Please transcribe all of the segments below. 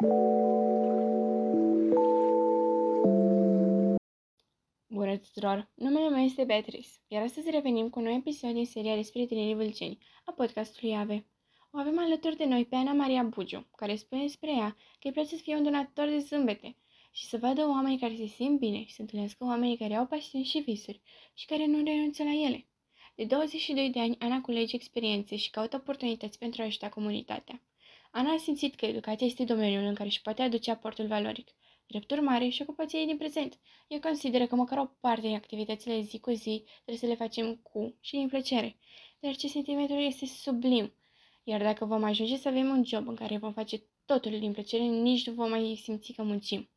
Bună tuturor! Numele meu este Beatrice, iar astăzi revenim cu un nou episod din seria despre tinerii vâlceni, a podcastului AVE. O avem alături de noi pe Ana Maria Bugiu, care spune despre ea că îi place să fie un donator de zâmbete și să vadă oameni care se simt bine și să întâlnească oamenii care au pasiuni și visuri și care nu renunță la ele. De 22 de ani, Ana culege experiențe și caută oportunități pentru a ajuta comunitatea. Ana a simțit că educația este domeniul în care își poate aduce aportul valoric. Drept urmare, și ocupația ei din prezent. Eu consideră că măcar o parte din activitățile zi cu zi trebuie să le facem cu și din plăcere, deoarece sentimentul este sublim. Iar dacă vom ajunge să avem un job în care vom face totul din plăcere, nici nu vom mai simți că muncim.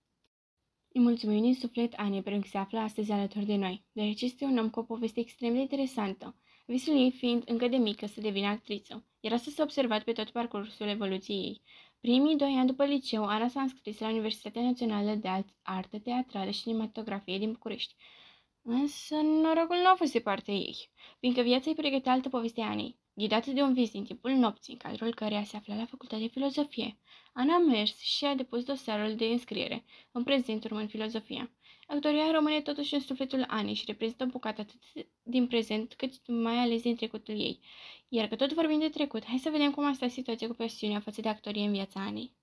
Îi mulțumim din suflet Anei pentru că se află astăzi alături de noi, deoarece este un om cu o poveste extrem de interesantă, visul ei fiind încă de mică să devină actriță, iar asta s-a observat pe tot parcursul evoluției ei. Primii doi ani după liceu, Ana s-a înscris la Universitatea Națională de Artă Teatrală și Cinematografie din București. Însă norocul nu a fost de partea ei, fiindcă viața îi pregătea altă poveste a Anei. Ghidată de un vis din timpul nopții, în cadrul căreia se afla la facultatea de filozofie, Ana a mers și a depus dosarul de înscriere, în prezent urmând filozofia. Actoria rămâne totuși în sufletul Anei și reprezintă o bucată atât din prezent cât mai ales din trecutul ei. Iar că tot vorbim de trecut, hai să vedem cum a stat situația cu pasiunea față de actorie în viața Anei.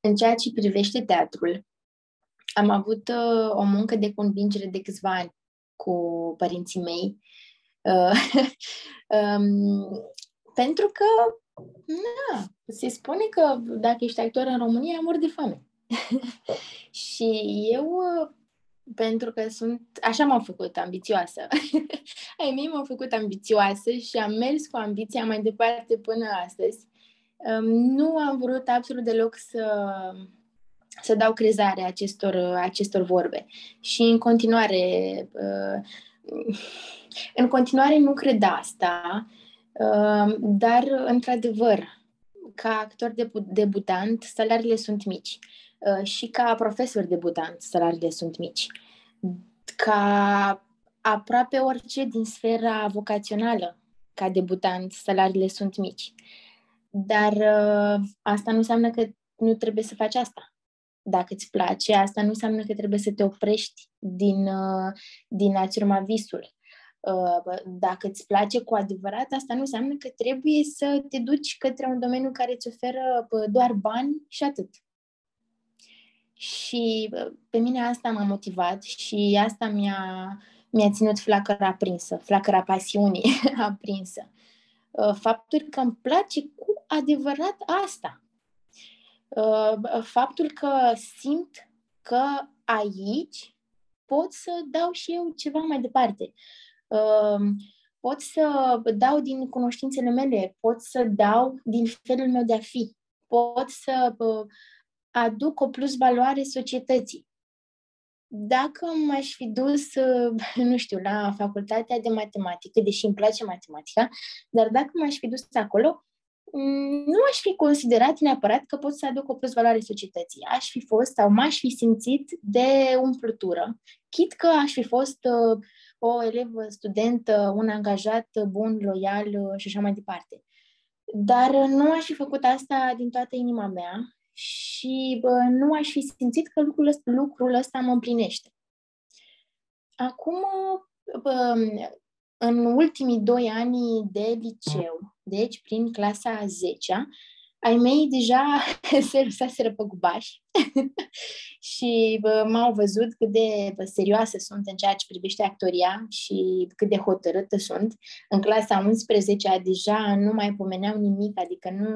În ceea ce privește teatrul, am avut uh, o muncă de convingere de câțiva ani cu părinții mei, uh, um, pentru că na, se spune că dacă ești actor în România, mor de foame. și eu, pentru că sunt, așa m-am făcut, ambițioasă. Ai mei m-au făcut ambițioasă și am mers cu ambiția mai departe până astăzi. Nu am vrut absolut deloc să, să dau crezare acestor, acestor vorbe. Și în continuare, în continuare nu cred asta, dar, într-adevăr, ca actor debutant, salariile sunt mici. Uh, și ca profesor debutant, salariile sunt mici. Ca aproape orice din sfera vocațională, ca debutant, salariile sunt mici. Dar uh, asta nu înseamnă că nu trebuie să faci asta. Dacă îți place, asta nu înseamnă că trebuie să te oprești din, uh, din a-ți urma visul. Dacă îți place cu adevărat, asta nu înseamnă că trebuie să te duci către un domeniu care îți oferă doar bani și atât. Și pe mine asta m-a motivat și asta mi-a, mi-a ținut flacăra aprinsă, flacăra pasiunii aprinsă. Uh, faptul că îmi place cu adevărat asta. Uh, faptul că simt că aici pot să dau și eu ceva mai departe. Uh, pot să dau din cunoștințele mele, pot să dau din felul meu de a fi, pot să aduc o plus valoare societății. Dacă m-aș fi dus, nu știu, la facultatea de matematică, deși îmi place matematica, dar dacă m-aș fi dus acolo, mm, nu aș fi considerat neapărat că pot să aduc o plus valoare societății. Aș fi fost sau m-aș fi simțit de umplutură, chit că aș fi fost uh, o elevă, studentă, un angajat bun, loial uh, și așa mai departe. Dar nu aș fi făcut asta din toată inima mea și bă, nu aș fi simțit că lucrul ăsta, lucrul ăsta mă împlinește. Acum, bă, în ultimii doi ani de liceu, deci prin clasa a 10 ai mei deja se lăsaseră pe gubași și bă, m-au văzut cât de bă, serioasă sunt în ceea ce privește actoria și cât de hotărâtă sunt. În clasa 11 deja nu mai pomeneau nimic, adică nu,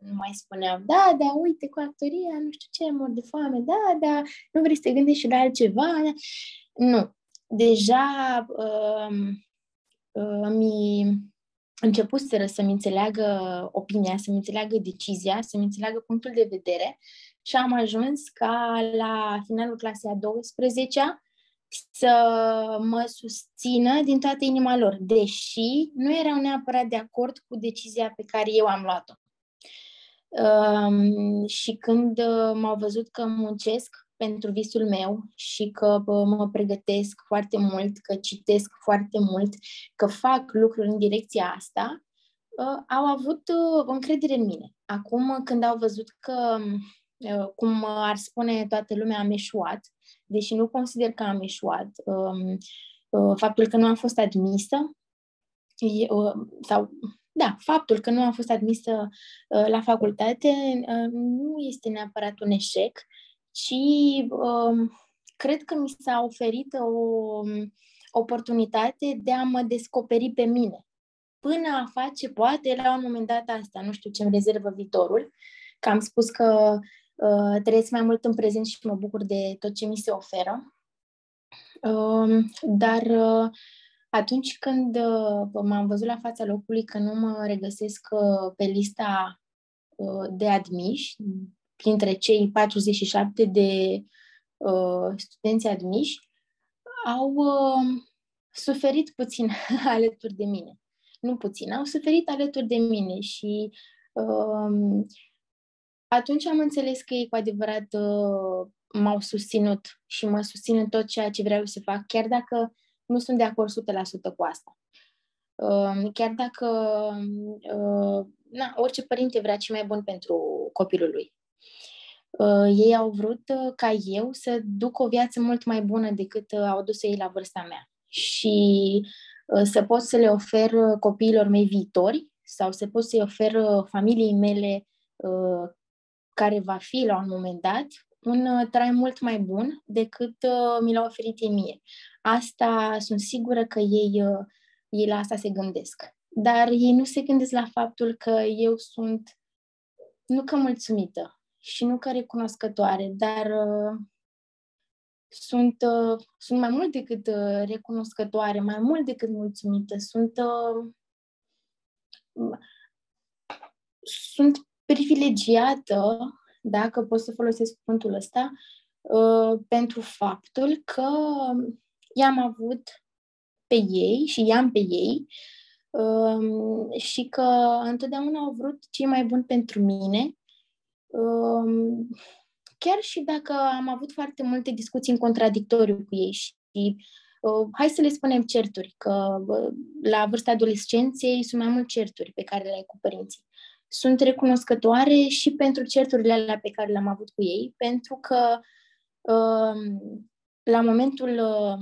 nu mai spuneau, da, da, uite cu actoria, nu știu ce, mor de foame, da, da, nu vrei să te gândești și la altceva? Nu. Deja uh, uh, mi începuseră să-mi înțeleagă opinia, să-mi înțeleagă decizia, să-mi înțeleagă punctul de vedere și am ajuns ca la finalul clasei a 12-a să mă susțină din toată inima lor, deși nu erau neapărat de acord cu decizia pe care eu am luat-o. Um, și când uh, m-au văzut că muncesc pentru visul meu și că mă pregătesc foarte mult, că citesc foarte mult, că fac lucruri în direcția asta, uh, au avut uh, încredere în mine. Acum, când au văzut că, uh, cum ar spune toată lumea, am eșuat, deși nu consider că am eșuat, um, uh, faptul că nu am fost admisă, uh, sau da, faptul că nu am fost admisă uh, la facultate uh, nu este neapărat un eșec, ci uh, cred că mi s-a oferit o um, oportunitate de a mă descoperi pe mine. Până a face, poate, la un moment dat asta, nu știu ce îmi rezervă viitorul, că am spus că uh, trăiesc mai mult în prezent și mă bucur de tot ce mi se oferă. Uh, dar uh, atunci când uh, m-am văzut la fața locului că nu mă regăsesc uh, pe lista uh, de admiși, printre cei 47 de studenți admiși, au suferit puțin alături de mine. Nu puțin, au suferit alături de mine și um, atunci am înțeles că ei cu adevărat m-au susținut și mă susțin în tot ceea ce vreau să fac, chiar dacă nu sunt de acord 100% cu asta. Um, chiar dacă uh, na, orice părinte vrea ce mai bun pentru copilul lui. Uh, ei au vrut uh, ca eu să duc o viață mult mai bună decât au dus ei la vârsta mea și să pot să le ofer copiilor mei viitori sau să pot să-i ofer familiei mele care va fi la un moment dat un uh, trai mult mai bun decât uh, mi l-a oferit ei mie. Asta sunt sigură că ei, uh, ei la asta se gândesc. Dar ei nu se gândesc la faptul că eu sunt nu că mulțumită și nu că recunoscătoare, dar uh, sunt, uh, sunt mai mult decât uh, recunoscătoare, mai mult decât mulțumită. Sunt, uh, sunt privilegiată dacă pot să folosesc cuvântul ăsta, uh, pentru faptul că i-am avut pe ei și i-am pe ei um, și că întotdeauna au vrut cei mai buni pentru mine. Um, chiar și dacă am avut foarte multe discuții în contradictoriu cu ei și uh, hai să le spunem certuri, că uh, la vârsta adolescenței sunt mai mult certuri pe care le ai cu părinții. Sunt recunoscătoare și pentru certurile alea pe care le-am avut cu ei, pentru că um, la momentul uh,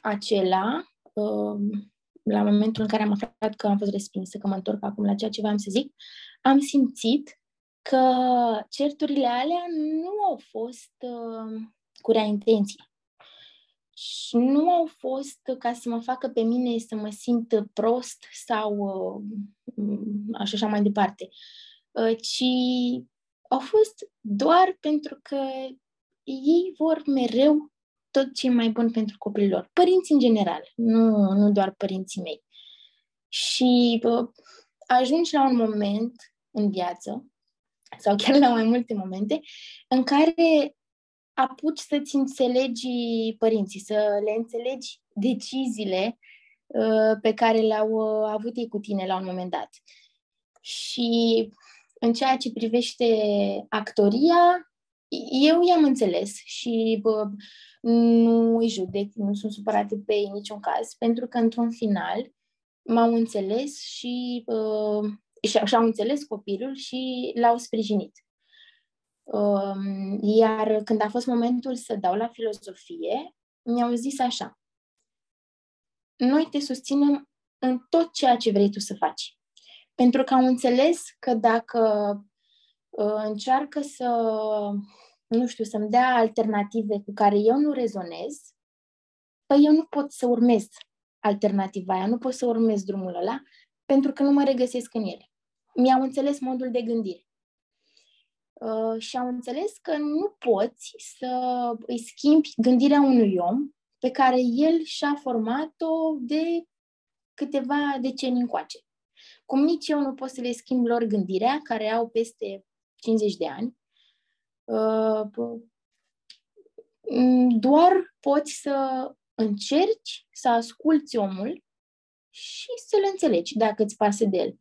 acela, um, la momentul în care am aflat că am fost respinsă, că mă întorc acum la ceea ce vreau să zic, am simțit că certurile alea nu au fost uh, cu rea intenție și nu au fost ca să mă facă pe mine să mă simt prost sau uh, așa, așa mai departe, uh, ci au fost doar pentru că ei vor mereu tot ce e mai bun pentru copiilor. Părinții în general, nu, nu doar părinții mei. Și uh, ajungi la un moment în viață, sau chiar la mai multe momente, în care apuci să-ți înțelegi părinții, să le înțelegi deciziile uh, pe care le-au uh, avut ei cu tine la un moment dat. Și în ceea ce privește actoria, eu i-am înțeles și bă, nu îi judec, nu sunt supărate pe ei în niciun caz, pentru că într-un final m-au înțeles și, uh, și și-au înțeles copilul și l-au sprijinit. Um, iar când a fost momentul să dau la filozofie, mi-au zis așa, noi te susținem în tot ceea ce vrei tu să faci. Pentru că am înțeles că dacă uh, încearcă să, nu știu, să-mi dea alternative cu care eu nu rezonez, păi eu nu pot să urmez alternativa aia, nu pot să urmez drumul ăla, pentru că nu mă regăsesc în ele. Mi-au înțeles modul de gândire. Uh, și am înțeles că nu poți să îi schimbi gândirea unui om pe care el și-a format-o de câteva decenii încoace. Cum nici eu nu pot să le schimb lor gândirea, care au peste 50 de ani, uh, doar poți să încerci să asculți omul și să-l înțelegi dacă îți pasă de el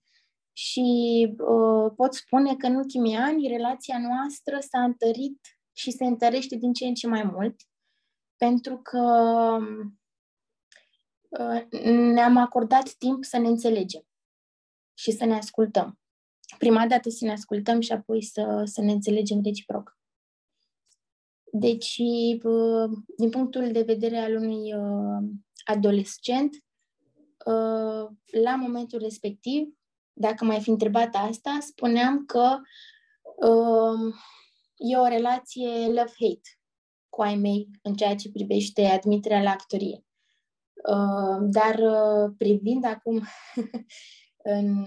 și uh, pot spune că în ultimii ani relația noastră s-a întărit și se întărește din ce în ce mai mult, pentru că uh, ne-am acordat timp să ne înțelegem. și să ne ascultăm. Prima dată să ne ascultăm și apoi să, să ne înțelegem reciproc. Deci, din punctul de vedere al unui adolescent, la momentul respectiv, dacă mai fi întrebat asta, spuneam că e o relație love-hate cu ai mei în ceea ce privește admiterea la actorie. Dar privind acum în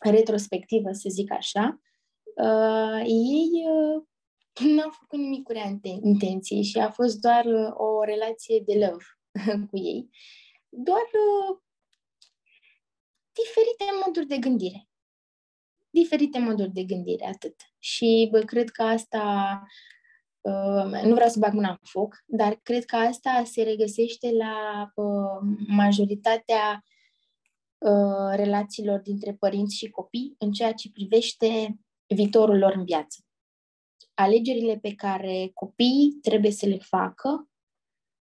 retrospectivă, să zic așa, ei nu au făcut nimic cu rea intenție și a fost doar uh, o relație de love cu ei. Doar uh, diferite moduri de gândire. Diferite moduri de gândire, atât. Și bă, cred că asta, uh, nu vreau să bag mâna în foc, dar cred că asta se regăsește la uh, majoritatea uh, relațiilor dintre părinți și copii în ceea ce privește viitorul lor în viață alegerile pe care copiii trebuie să le facă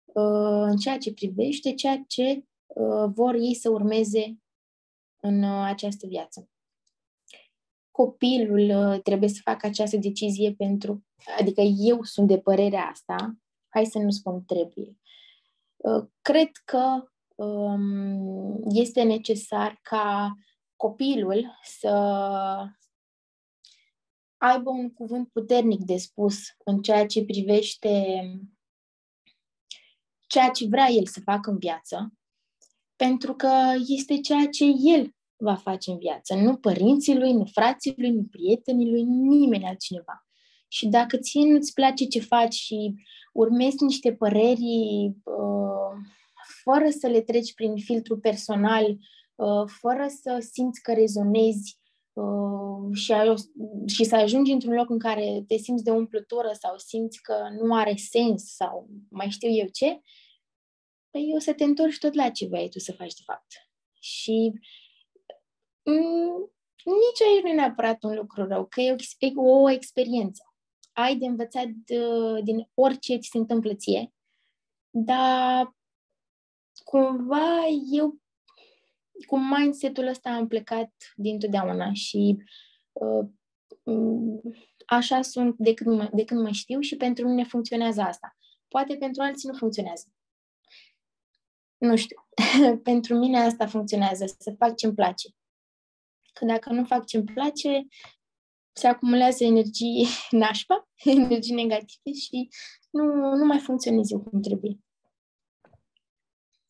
uh, în ceea ce privește ceea ce uh, vor ei să urmeze în uh, această viață. Copilul trebuie să facă această decizie pentru, adică eu sunt de părerea asta, hai să nu spun trebuie. Cred că um, este necesar ca copilul să aibă un cuvânt puternic de spus în ceea ce privește ceea ce vrea el să facă în viață, pentru că este ceea ce el va face în viață, nu părinții lui, nu frații lui, nu prietenii lui, nimeni altcineva. Și dacă ție nu-ți place ce faci și urmezi niște păreri uh, fără să le treci prin filtru personal, uh, fără să simți că rezonezi Uh, și, ai o, și să ajungi într-un loc în care te simți de umplutură sau simți că nu are sens sau mai știu eu ce, păi o să te întorci tot la ce vrei tu să faci de fapt. Și mm, nici aici nu e neapărat un lucru rău, că e o, o experiență. Ai de învățat uh, din orice ți se întâmplă ție, dar cumva eu cu mindset-ul ăsta am plecat dintotdeauna și uh, așa sunt de când, mă, de când mă știu și pentru mine funcționează asta. Poate pentru alții nu funcționează. Nu știu. pentru mine asta funcționează, să fac ce-mi place. Că dacă nu fac ce-mi place, se acumulează energie nașpa, energii negative și nu, nu mai funcționez eu cum trebuie.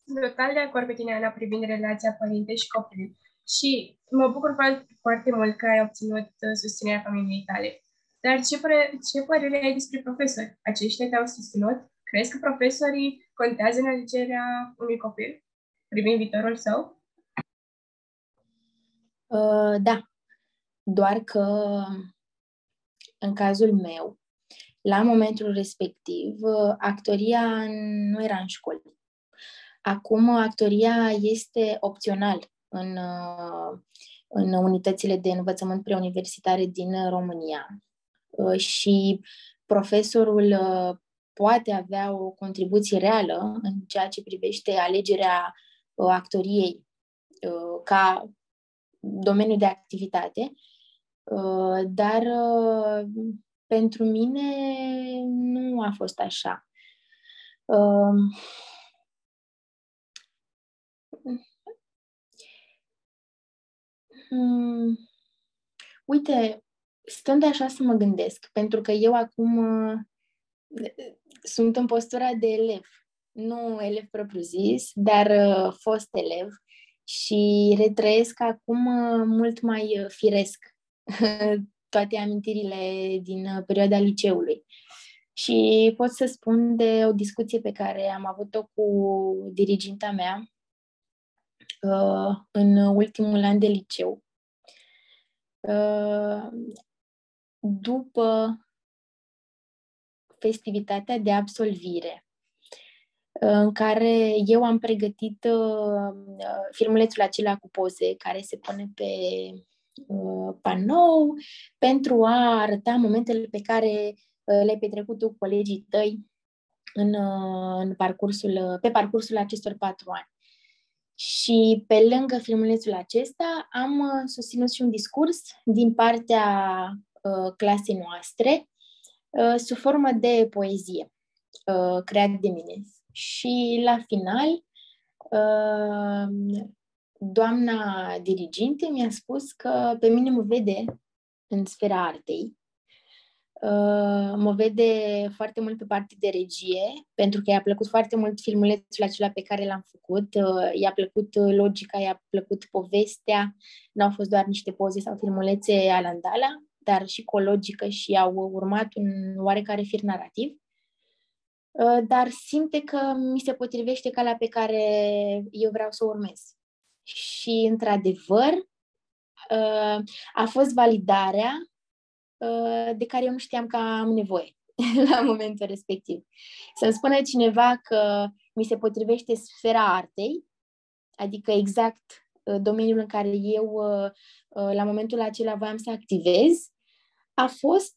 Sunt total de acord cu tine, Ana, privind relația părinte și copil. Și mă bucur foarte mult că ai obținut uh, susținerea familiei tale. Dar ce, păre- ce părere ai despre profesori? Aceștia te-au susținut? Crezi că profesorii contează în alegerea unui copil privind viitorul său? Uh, da. Doar că în cazul meu, la momentul respectiv, uh, actoria nu era în școală. Acum actoria este opțional în, uh, în unitățile de învățământ preuniversitare din România uh, și profesorul uh, poate avea o contribuție reală în ceea ce privește alegerea actoriei ca domeniu de activitate, dar pentru mine nu a fost așa. Hmm. Uite, stând așa să mă gândesc, pentru că eu acum uh, sunt în postura de elev, nu elev propriu-zis, dar uh, fost elev și retrăiesc acum uh, mult mai uh, firesc toate amintirile din uh, perioada liceului. Și pot să spun de o discuție pe care am avut-o cu diriginta mea uh, în ultimul an de liceu. Uh, după festivitatea de absolvire, în care eu am pregătit uh, filmulețul acela cu poze care se pune pe uh, panou pentru a arăta momentele pe care uh, le-ai petrecut tu cu colegii tăi în, uh, în parcursul, pe parcursul acestor patru ani. Și pe lângă filmulețul acesta am uh, susținut și un discurs din partea uh, clasei noastre uh, sub formă de poezie uh, creat de mine. Și la final, uh, doamna diriginte mi-a spus că pe mine mă vede în sfera artei Uh, mă vede foarte mult pe partea de regie, pentru că i-a plăcut foarte mult filmulețul acela pe care l-am făcut, uh, i-a plăcut uh, logica, i-a plăcut povestea, nu au fost doar niște poze sau filmulețe alandala, dar și cu o logică și au urmat un oarecare fir narrativ. Dar simte că mi se potrivește calea pe care eu vreau să o urmez. Și, într-adevăr, a fost validarea Uh, de care eu nu știam că am nevoie la momentul respectiv. Să-mi spună cineva că mi se potrivește sfera artei, adică exact uh, domeniul în care eu uh, la momentul acela voiam să activez, a fost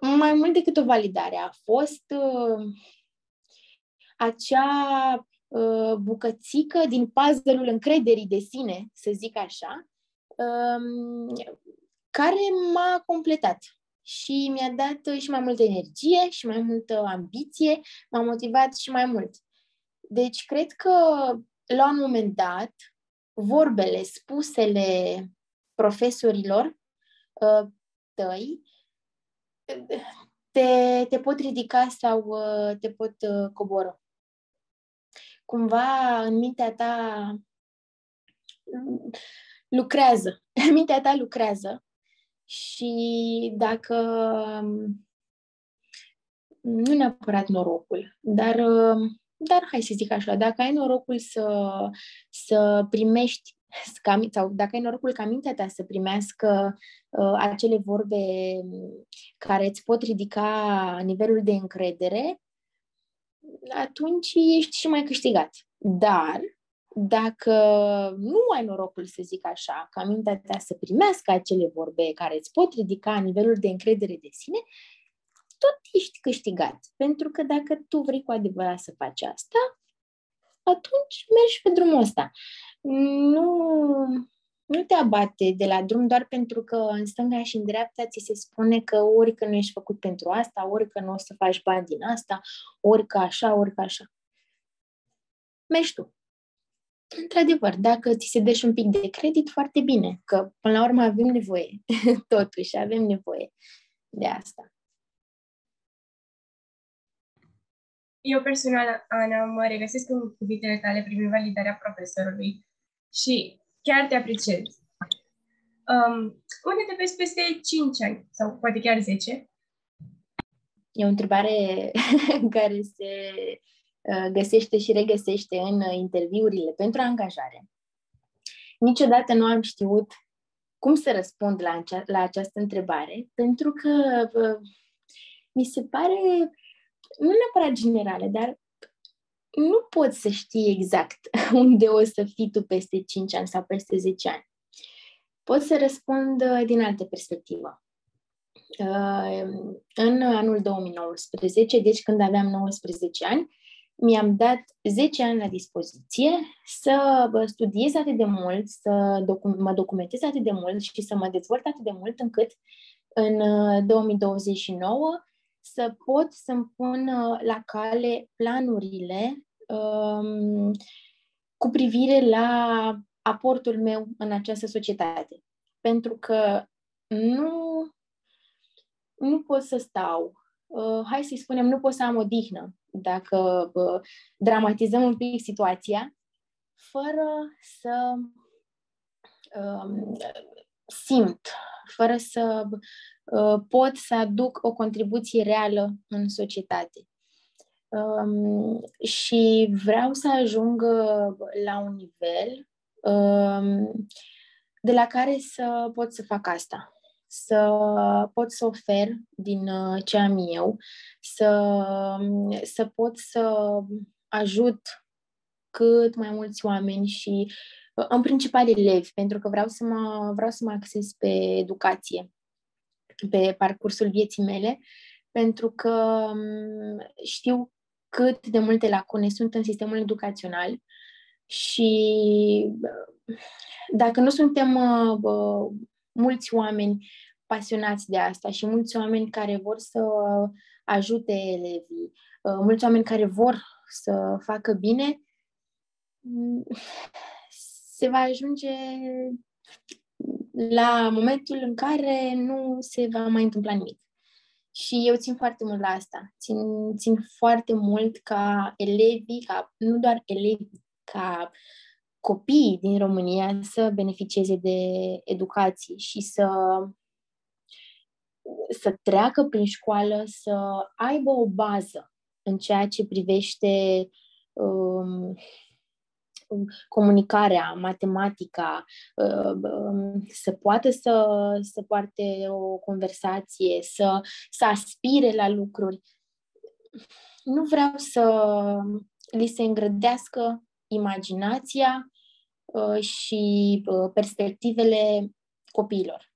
mai mult decât o validare, a fost acea bucățică din puzzle-ul încrederii de sine, să zic așa, um, care m-a completat și mi-a dat și mai multă energie și mai multă ambiție, m-a motivat și mai mult. Deci, cred că la un moment dat, vorbele, spusele profesorilor uh, tăi te, te pot ridica sau uh, te pot uh, coboră. Cumva în mintea ta lucrează. mintea ta lucrează și dacă nu neapărat norocul, dar, dar hai să zic așa, dacă ai norocul să, să primești sau dacă ai norocul ca mintea ta să primească uh, acele vorbe care îți pot ridica nivelul de încredere, atunci ești și mai câștigat. Dar dacă nu ai norocul, să zic așa, ca mintea ta să primească acele vorbe care îți pot ridica nivelul de încredere de sine, tot ești câștigat. Pentru că dacă tu vrei cu adevărat să faci asta, atunci mergi pe drumul ăsta. Nu, nu te abate de la drum doar pentru că în stânga și în dreapta ți se spune că ori că nu ești făcut pentru asta, ori că nu o să faci bani din asta, ori că așa, ori că așa. Mergi tu într-adevăr, dacă ți se dă și un pic de credit, foarte bine, că până la urmă avem nevoie, totuși avem nevoie de asta. Eu personal, Ana, mă regăsesc în cuvintele tale privind validarea profesorului și chiar te apreciez. Um, unde te vezi peste 5 ani sau poate chiar 10? E o întrebare care se Uh, găsește și regăsește în uh, interviurile pentru angajare. Niciodată nu am știut cum să răspund la, acea, la această întrebare, pentru că uh, mi se pare, nu neapărat generală, dar nu poți să știi exact unde o să fii tu peste 5 ani sau peste 10 ani. Pot să răspund din altă perspectivă. În anul 2019, deci când aveam 19 ani, mi-am dat 10 ani la dispoziție să studiez atât de mult, să docu- mă documentez atât de mult și să mă dezvolt atât de mult încât în 2029 uh, să pot să-mi pun uh, la cale planurile um, cu privire la aportul meu în această societate. Pentru că nu, nu pot să stau, uh, hai să-i spunem, nu pot să am o dihnă dacă uh, dramatizăm un pic situația, fără să um, simt, fără să uh, pot să aduc o contribuție reală în societate. Um, și vreau să ajung la un nivel um, de la care să pot să fac asta să pot să ofer din uh, ce am eu, să, să pot să ajut cât mai mulți oameni și uh, în principal elevi, pentru că vreau să mă, vreau să mă acces pe educație pe parcursul vieții mele, pentru că um, știu cât de multe lacune sunt în sistemul educațional Și dacă nu suntem uh, mulți oameni pasionați de asta și mulți oameni care vor să ajute elevii, uh, mulți oameni care vor să facă bine, mm, se va ajunge la momentul în care nu se va mai întâmpla nimic. Și eu țin foarte mult la asta. Țin, țin foarte mult ca elevii, ca nu doar elevi, ca copiii din România să beneficieze de educație și să să treacă prin școală, să aibă o bază în ceea ce privește um, comunicarea, matematica, um, să poată să, să poarte o conversație, să, să aspire la lucruri. Nu vreau să li se îngrădească imaginația uh, și uh, perspectivele copiilor.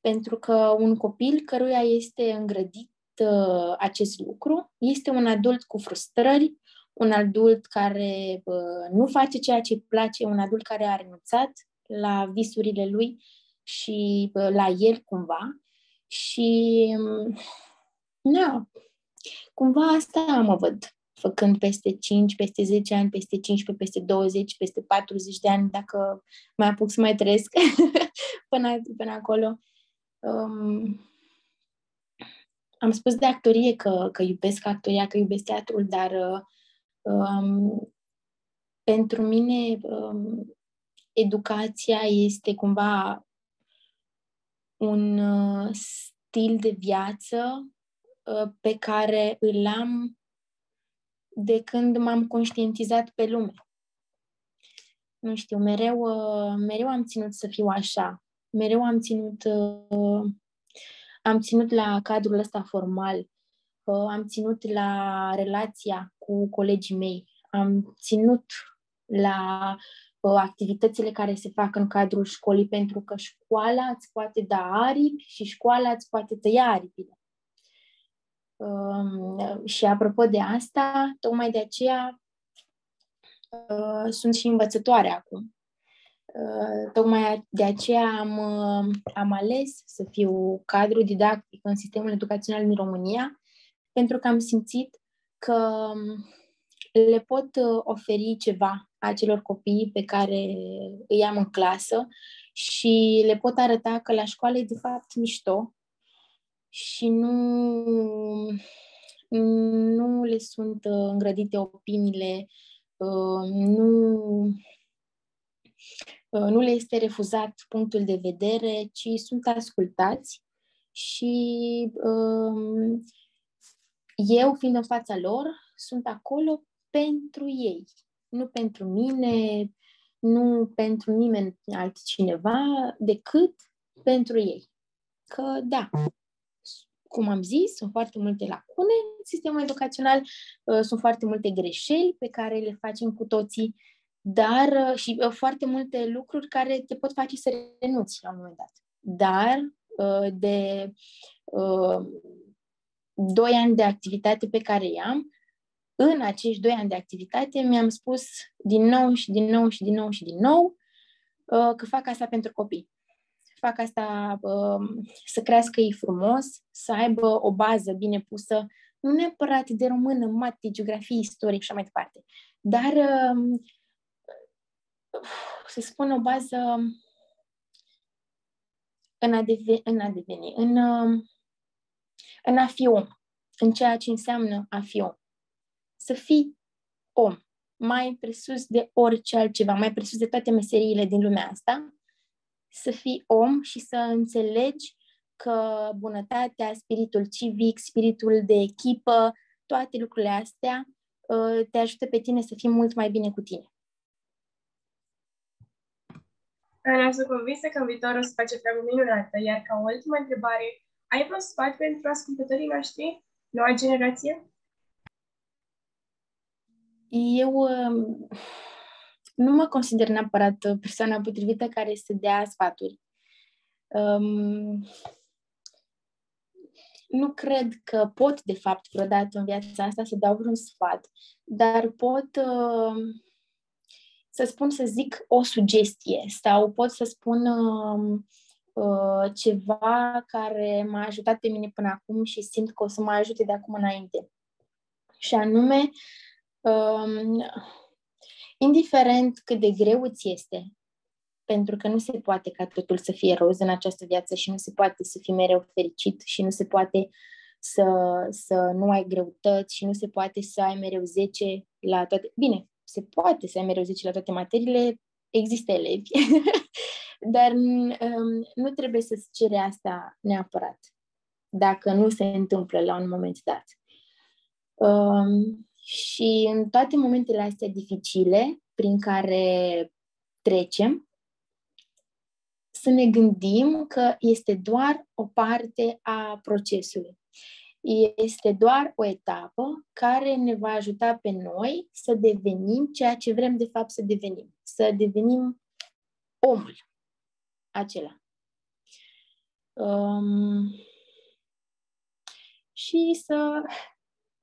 Pentru că un copil căruia este îngrădit uh, acest lucru este un adult cu frustrări, un adult care nu face ceea ce îi place, un adult care a renunțat la visurile lui și la el cumva. Și, nu, cumva asta mă văd făcând peste 5, peste 10 ani, peste 15, peste 20, peste 40 de ani, dacă mai apuc să mai trăiesc până, până acolo. Um, am spus de actorie că, că iubesc actoria, că iubesc teatrul, dar um, pentru mine um, educația este cumva un uh, stil de viață uh, pe care îl am de când m-am conștientizat pe lume. Nu știu, mereu, uh, mereu am ținut să fiu așa. Mereu am ținut, uh, am ținut la cadrul ăsta formal. Uh, am ținut la relația cu colegii mei. Am ținut la activitățile care se fac în cadrul școlii, pentru că școala îți poate da aripi și școala îți poate tăia aripile. Um, și apropo de asta, tocmai de aceea uh, sunt și învățătoare acum. Uh, tocmai de aceea am, uh, am ales să fiu cadru didactic în sistemul educațional din România, pentru că am simțit că um, le pot oferi ceva acelor copii pe care îi am în clasă și le pot arăta că la școală e de fapt mișto, și nu, nu le sunt uh, îngrădite opiniile, uh, nu, uh, nu le este refuzat punctul de vedere, ci sunt ascultați și um, eu, fiind în fața lor, sunt acolo pentru ei, nu pentru mine, nu pentru nimeni altcineva, decât pentru ei. Că da, cum am zis, sunt foarte multe lacune în sistemul educațional, uh, sunt foarte multe greșeli pe care le facem cu toții, dar uh, și uh, foarte multe lucruri care te pot face să renunți la un moment dat. Dar de doi ani de activitate pe care i-am, în acești doi ani de activitate mi-am spus din nou și din nou și din nou și din nou că fac asta pentru copii. Fac asta um, să crească ei frumos, să aibă o bază bine pusă, nu neapărat de română, mate, geografie, istorie și așa mai departe, dar um, să spun o bază în a, deve- în a deveni, în, um, în a fi om, în ceea ce înseamnă a fi om. Să fii om, mai presus de orice altceva, mai presus de toate meseriile din lumea asta, să fii om și să înțelegi că bunătatea, spiritul civic, spiritul de echipă, toate lucrurile astea uh, te ajută pe tine să fii mult mai bine cu tine. Ana, sunt convinsă că în viitor o să face treabă minunată, iar ca ultimă întrebare, ai vreo sfat pentru ascultătorii noștri, noua generație? Eu um, nu mă consider neapărat uh, persoana potrivită care să dea sfaturi. Um, nu cred că pot, de fapt, vreodată în viața asta să dau vreun sfat, dar pot uh, să spun, să zic, o sugestie sau pot să spun uh, uh, ceva care m-a ajutat pe mine până acum și simt că o să mă ajute de acum înainte. Și anume, uh, indiferent cât de greu îți este, pentru că nu se poate ca totul să fie roz în această viață și nu se poate să fii mereu fericit și nu se poate să, să nu ai greutăți și nu se poate să ai mereu 10 la toate. Bine, se poate să ai mereu 10 la toate materiile, există elevi, dar um, nu trebuie să-ți cere asta neapărat, dacă nu se întâmplă la un moment dat. Um, și în toate momentele astea dificile prin care trecem, să ne gândim că este doar o parte a procesului. Este doar o etapă care ne va ajuta pe noi să devenim ceea ce vrem de fapt să devenim. Să devenim omul acela. Um, și să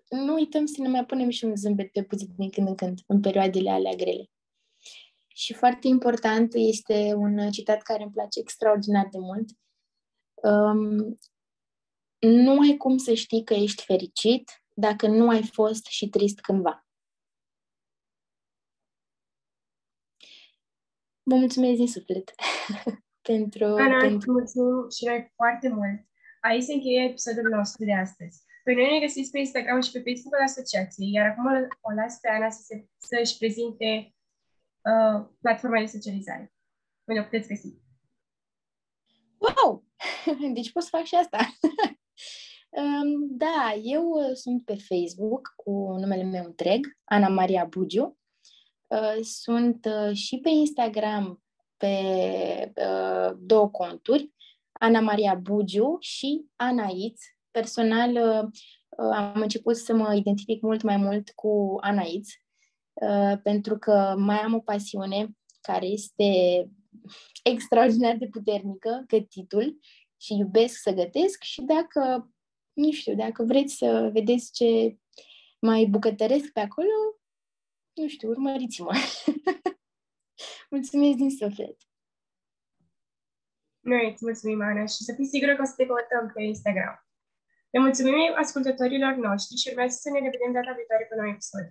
nu uităm să ne mai punem și un zâmbet pe buze din când în când, în perioadele alea grele. Și foarte important este un citat care îmi place extraordinar de mult. Um, nu ai cum să știi că ești fericit dacă nu ai fost și trist cândva. Vă mulțumesc din suflet pentru... Ana, pentru... mulțumim și noi foarte mult. Aici se încheie episodul nostru de astăzi. Pe noi ne găsiți pe Instagram și pe Facebook al asociației, iar acum o las pe Ana să se, să-și prezinte uh, platforma de socializare. Unde o puteți găsi. Wow! Deci pot să fac și asta. um, da, eu uh, sunt pe Facebook cu numele meu întreg, Ana Maria Bugiu. Uh, sunt uh, și pe Instagram pe uh, două conturi, Ana Maria Bugiu și Anaiț. Personal uh, am început să mă identific mult mai mult cu Anaiț, uh, pentru că mai am o pasiune care este extraordinar de puternică, gătitul, și iubesc să gătesc și dacă, nu știu, dacă vreți să vedeți ce mai bucătăresc pe acolo, nu știu, urmăriți-mă. Mulțumesc din suflet! Noi îți mulțumim, Ana, și să fii sigură că o să te căutăm pe Instagram. Le mulțumim ascultătorilor noștri și urmează să ne revedem data viitoare pe noi episod.